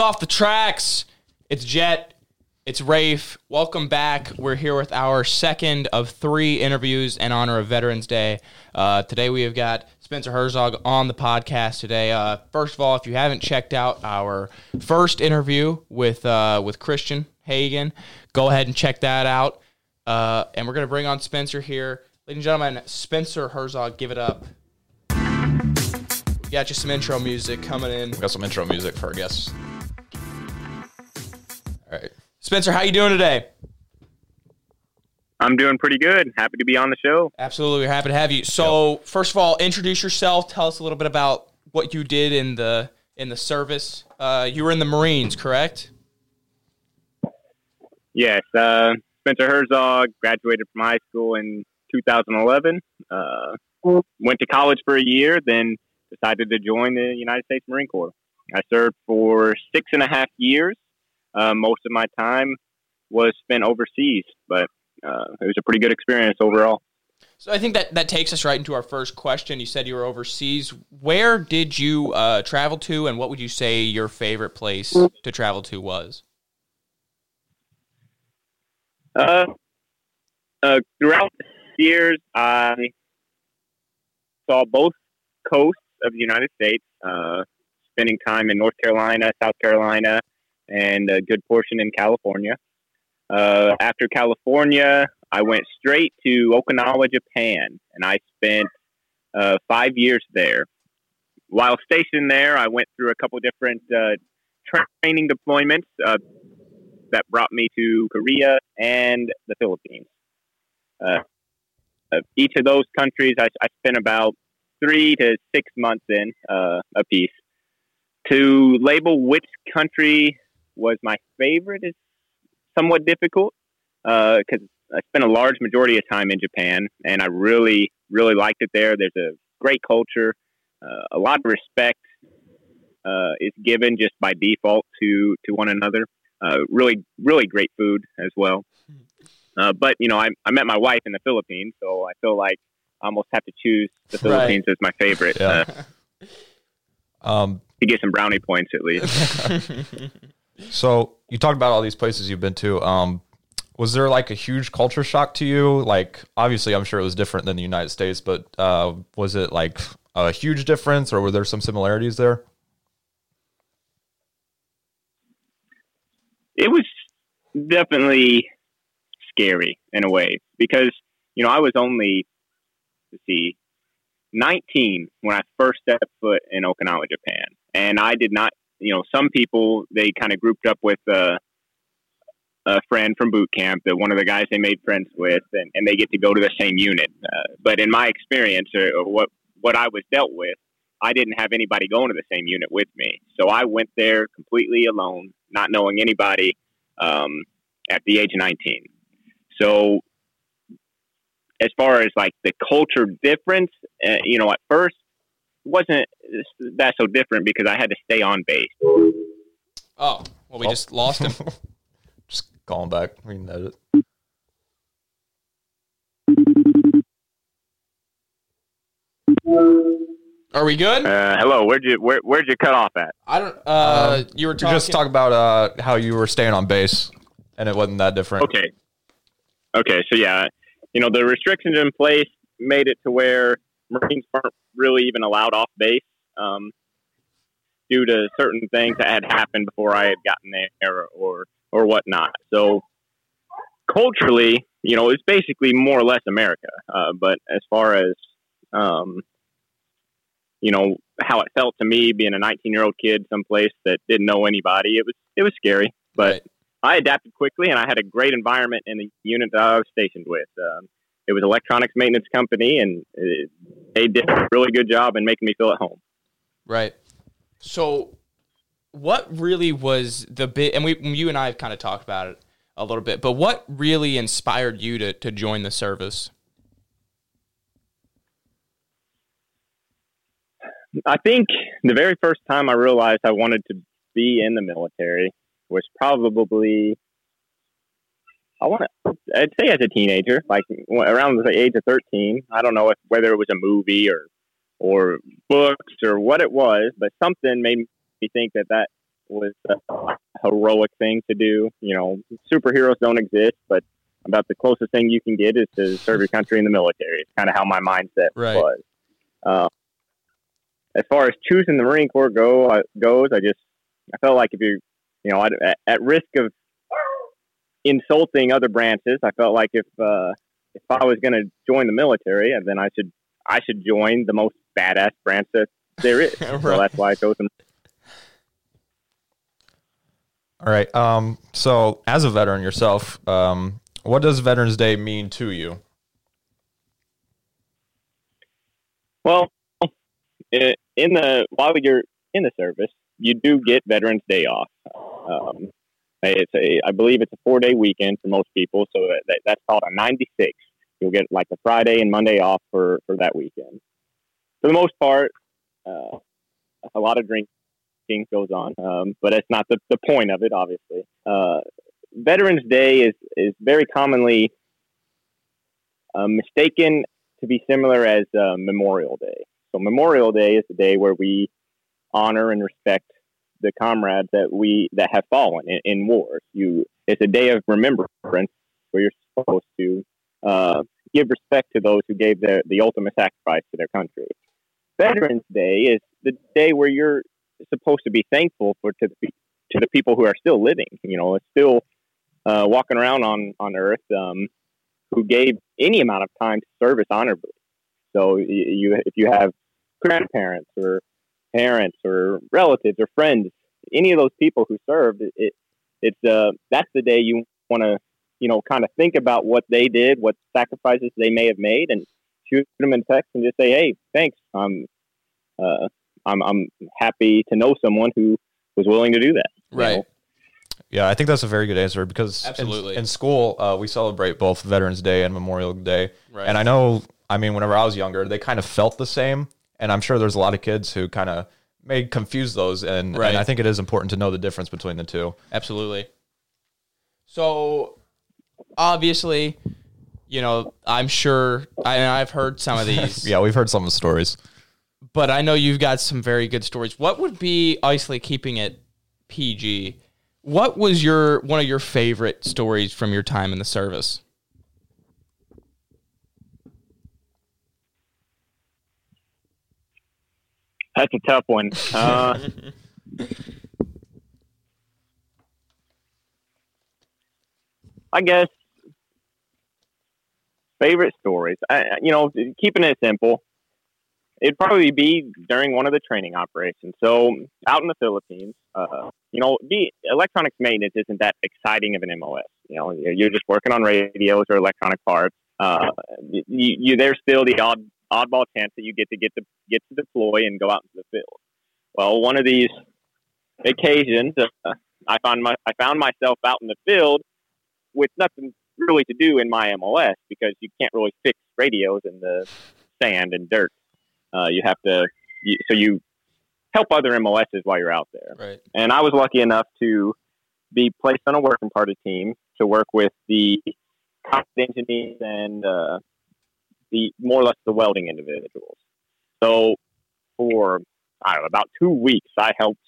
off the tracks. It's Jet. It's Rafe. Welcome back. We're here with our second of three interviews in honor of Veterans Day. Uh, today we have got Spencer Herzog on the podcast today. Uh, first of all, if you haven't checked out our first interview with uh, with Christian Hagan, go ahead and check that out. Uh, and we're going to bring on Spencer here. Ladies and gentlemen, Spencer Herzog, give it up. We got you some intro music coming in. We got some intro music for our guests. All right. Spencer, how you doing today? I'm doing pretty good. Happy to be on the show. Absolutely, we're happy to have you. So, yep. first of all, introduce yourself. Tell us a little bit about what you did in the in the service. Uh, you were in the Marines, correct? Yes. Uh, Spencer Herzog graduated from high school in 2011. Uh, went to college for a year, then decided to join the United States Marine Corps. I served for six and a half years. Uh, most of my time was spent overseas, but uh, it was a pretty good experience overall. So I think that that takes us right into our first question. You said you were overseas. Where did you uh, travel to, and what would you say your favorite place to travel to was? Uh, uh, throughout the years, I saw both coasts of the United States, uh, spending time in North Carolina, South Carolina, and a good portion in California. Uh, after California, I went straight to Okinawa, Japan, and I spent uh, five years there. While stationed there, I went through a couple different uh, training deployments uh, that brought me to Korea and the Philippines. Uh, each of those countries, I, I, spent about three to six months in uh, a piece. To label which country was my favorite is somewhat difficult because uh, I spent a large majority of time in Japan, and I really, really liked it there. There's a great culture, uh, a lot of respect uh, is given just by default to to one another. Uh, really, really great food as well. Uh, but you know, I, I met my wife in the Philippines, so I feel like I almost have to choose the Philippines right. as my favorite. Yeah. Uh, um, to get some brownie points at least. so you talked about all these places you've been to. Um, was there like a huge culture shock to you? Like, obviously, I'm sure it was different than the United States, but uh, was it like a huge difference, or were there some similarities there? It was definitely scary in a way because you know I was only let's see 19 when I first stepped foot in Okinawa, Japan, and I did not. You know, some people they kind of grouped up with uh, a friend from boot camp, that one of the guys they made friends with, and, and they get to go to the same unit. Uh, but in my experience, or, or what what I was dealt with, I didn't have anybody going to the same unit with me, so I went there completely alone, not knowing anybody um, at the age of 19. So as far as like the culture difference, uh, you know, at first wasn't that so different because I had to stay on base. Oh, well, we oh. just lost him. just calling back. We know it. Are we good? Uh, hello. Where'd you where, Where'd you cut off at? I don't. Uh, um, you were talking. just talk about uh, how you were staying on base, and it wasn't that different. Okay. Okay. So yeah, you know, the restrictions in place made it to where Marines weren't really even allowed off base um, due to certain things that had happened before I had gotten there or or whatnot. So culturally, you know, it's basically more or less America. Uh, but as far as um, you know how it felt to me being a 19 year old kid someplace that didn't know anybody, it was it was scary. But right. I adapted quickly, and I had a great environment in the unit that I was stationed with. Um, it was electronics maintenance company, and it, they did a really good job in making me feel at home. Right. So, what really was the bit? And we, you and I have kind of talked about it a little bit, but what really inspired you to to join the service? I think the very first time I realized I wanted to be in the military was probably I want to. I'd say as a teenager, like around the age of thirteen. I don't know if whether it was a movie or or books or what it was, but something made me think that that was a heroic thing to do. You know, superheroes don't exist, but about the closest thing you can get is to serve your country in the military. It's kind of how my mindset Right. was. Uh, as far as choosing the Marine Corps go uh, goes, I just I felt like if you're, you know, at, at risk of insulting other branches, I felt like if uh, if I was going to join the military, then I should I should join the most badass Francis there is. So Right. that's why I chose them. All right. Um, so as a veteran yourself, um, what does Veterans Day mean to you? Well, in the while you're in the service, you do get Veterans Day off. Um, it's a, I believe it's a four day weekend for most people, so that, that, that's called a 96. You'll get like a Friday and Monday off for, for that weekend. For the most part, uh, a lot of drinking goes on, um, but that's not the, the point of it, obviously. Uh, Veterans Day is, is very commonly uh, mistaken to be similar as uh, Memorial Day. So Memorial Day is the day where we honor and respect the comrades that we that have fallen in, in wars. You, it's a day of remembrance where you're supposed to uh, give respect to those who gave their the ultimate sacrifice to their country. Veterans Day is the day where you're supposed to be thankful for to the to the people who are still living. You know, it's still uh, walking around on on Earth. Um, who gave any amount of time to service honorably. So you, if you have grandparents or parents or relatives or friends, any of those people who served, it, it it's uh that's the day you want to you know kind of think about what they did, what sacrifices they may have made, and shoot them in text and just say, hey, thanks. I'm uh, I'm I'm happy to know someone who was willing to do that. you Right. know? Yeah, I think that's a very good answer because in- Absolutely. in, school uh, we celebrate both Veterans Day and Memorial Day, Right. and I know, I mean, whenever I was younger, they kind of felt the same, and I'm sure there's a lot of kids who kind of may confuse those, and, Right. and I think it is important to know the difference between the two. Absolutely. So, obviously, you know, I'm sure I, I've heard some of these, Yeah, we've heard some of the stories. but I know you've got some very good stories. What would be obviously keeping it PG? What was your one of your favorite stories from your time in the service? That's a tough one. Uh, I guess favorite stories. I, you know, keeping it simple. It'd probably be during one of the training operations. So out in the Philippines, uh, you know, the electronics maintenance isn't that exciting of an MOS. You know, you're just working on radios or electronic parts. Uh, you, you there's still the odd oddball chance that you get to get to get to deploy and go out into the field. Well, one of these occasions, uh, I found my I found myself out in the field with nothing really to do in my MOS because you can't really fix radios in the sand and dirt. Uh, you have to, you, so you help other MOSs while you're out there. Right. And I was lucky enough to be placed on a working party team to work with the engineers and uh, the more or less the welding individuals. So for I don't know about two weeks, I helped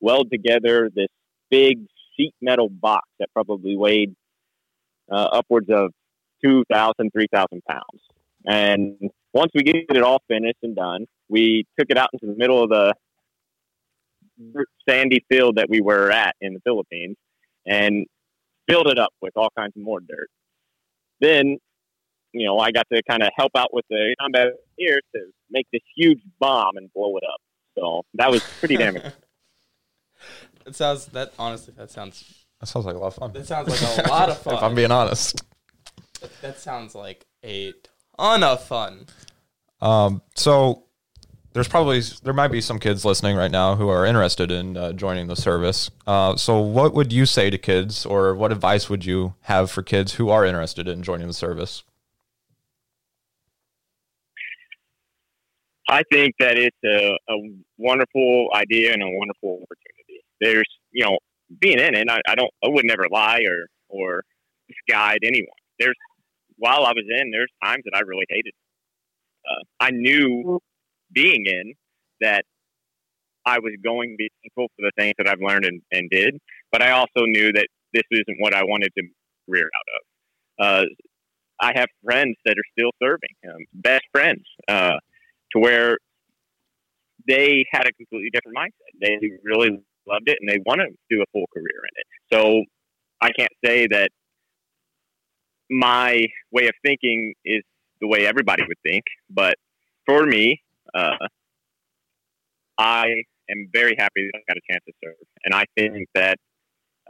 weld together this big sheet metal box that probably weighed uh, upwards of 2,000, 3,000 pounds. And once we get it all finished and done, we took it out into the middle of the sandy field that we were at in the Philippines and filled it up with all kinds of more dirt. Then, you know, I got to kind of help out with the combat here to make this huge bomb and blow it up. So that was pretty damn exciting. That sounds that honestly that sounds That sounds like a lot of fun. that sounds like a lot of fun. if I'm being honest. that sounds like a ton of fun. Um, so there's probably there might be some kids listening right now who are interested in uh, joining the service. Uh, so what would you say to kids, or what advice would you have for kids who are interested in joining the service? I think that it's a, a wonderful idea and a wonderful opportunity. There's, you know, being in it, I, I don't, I would never lie or or misguide anyone. There's, while I was in, there's times that I really hated. Uh, I knew being in that I was going to be thankful for the things that I've learned and, and did, but I also knew that this isn't what I wanted to career out of. Uh, I have friends that are still serving, um, best friends, uh, to where they had a completely different mindset. They really loved it and they want to do a full career in it. So I can't say that my way of thinking is the way everybody would think, but for me, uh, I am very happy that I got a chance to serve, and I think that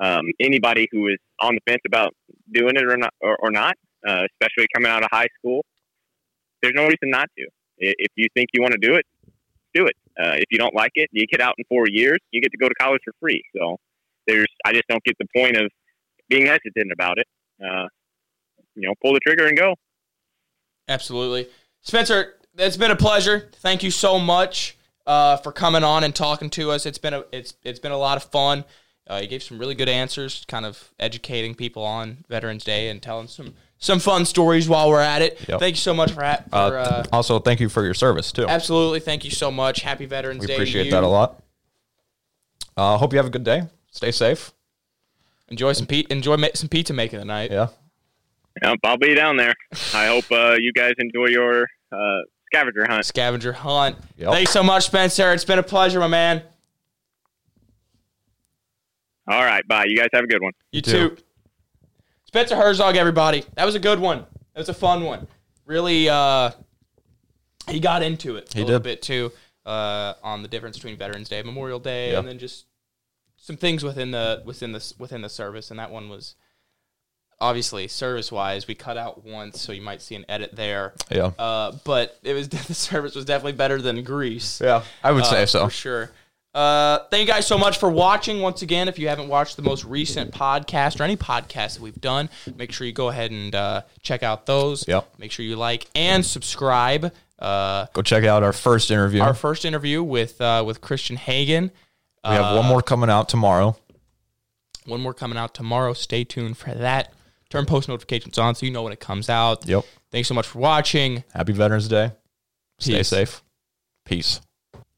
um, anybody who is on the fence about doing it or not, or, or not, uh, especially coming out of high school, there's no reason not to. If you think you want to do it, do it. Uh, if you don't like it, you get out in four years, you get to go to college for free. So there's, I just don't get the point of being hesitant about it. Uh, you know, pull the trigger and go. Absolutely, Spencer. It's been a pleasure. Thank you so much uh, for coming on and talking to us. It's been a it's it's been a lot of fun. Uh, you gave some really good answers, kind of educating people on Veterans Day and telling some some fun stories while we're at it. Yep. Thank you so much for, ha- for Uh, uh, also, thank you for your service too. absolutely. Thank you so much. Happy Veterans We Day. to appreciate you. that a lot. Uh, hope you have a good day. Stay safe. Enjoy some pe- enjoy ma- some pizza making tonight. Yeah. Yep, I'll be down there. I hope uh, you guys enjoy your uh, scavenger hunt. Scavenger hunt. Yep. Thanks so much, Spencer. It's been a pleasure, my man. All right, bye. You guys have a good one. You too. too. Spencer Herzog, everybody. That was a good one. That was a fun one. Really, uh, he got into it He a little did. bit too uh, on the difference between Veterans Day, Memorial Day, Yeah. and then just some things within the within the within the service. And that one was obviously service wise. We cut out once, so you might see an edit there. Yeah. Uh, but it was the service was definitely better than Greece. Yeah. I would Uh, say so. For sure. Uh, thank you guys so much for watching. Once again, if you haven't watched the most recent podcast or any podcast that we've done, make sure you go ahead and uh, check out those. Yep. Make sure you like and subscribe. Uh, Go check out our first interview. our first interview with uh, with Christian Hagen. we have one more coming out tomorrow. One more coming out tomorrow. Stay tuned for that. Turn post notifications on so you know when it comes out. Yep. Thanks so much for watching. Happy Veterans Day. Stay safe. Peace.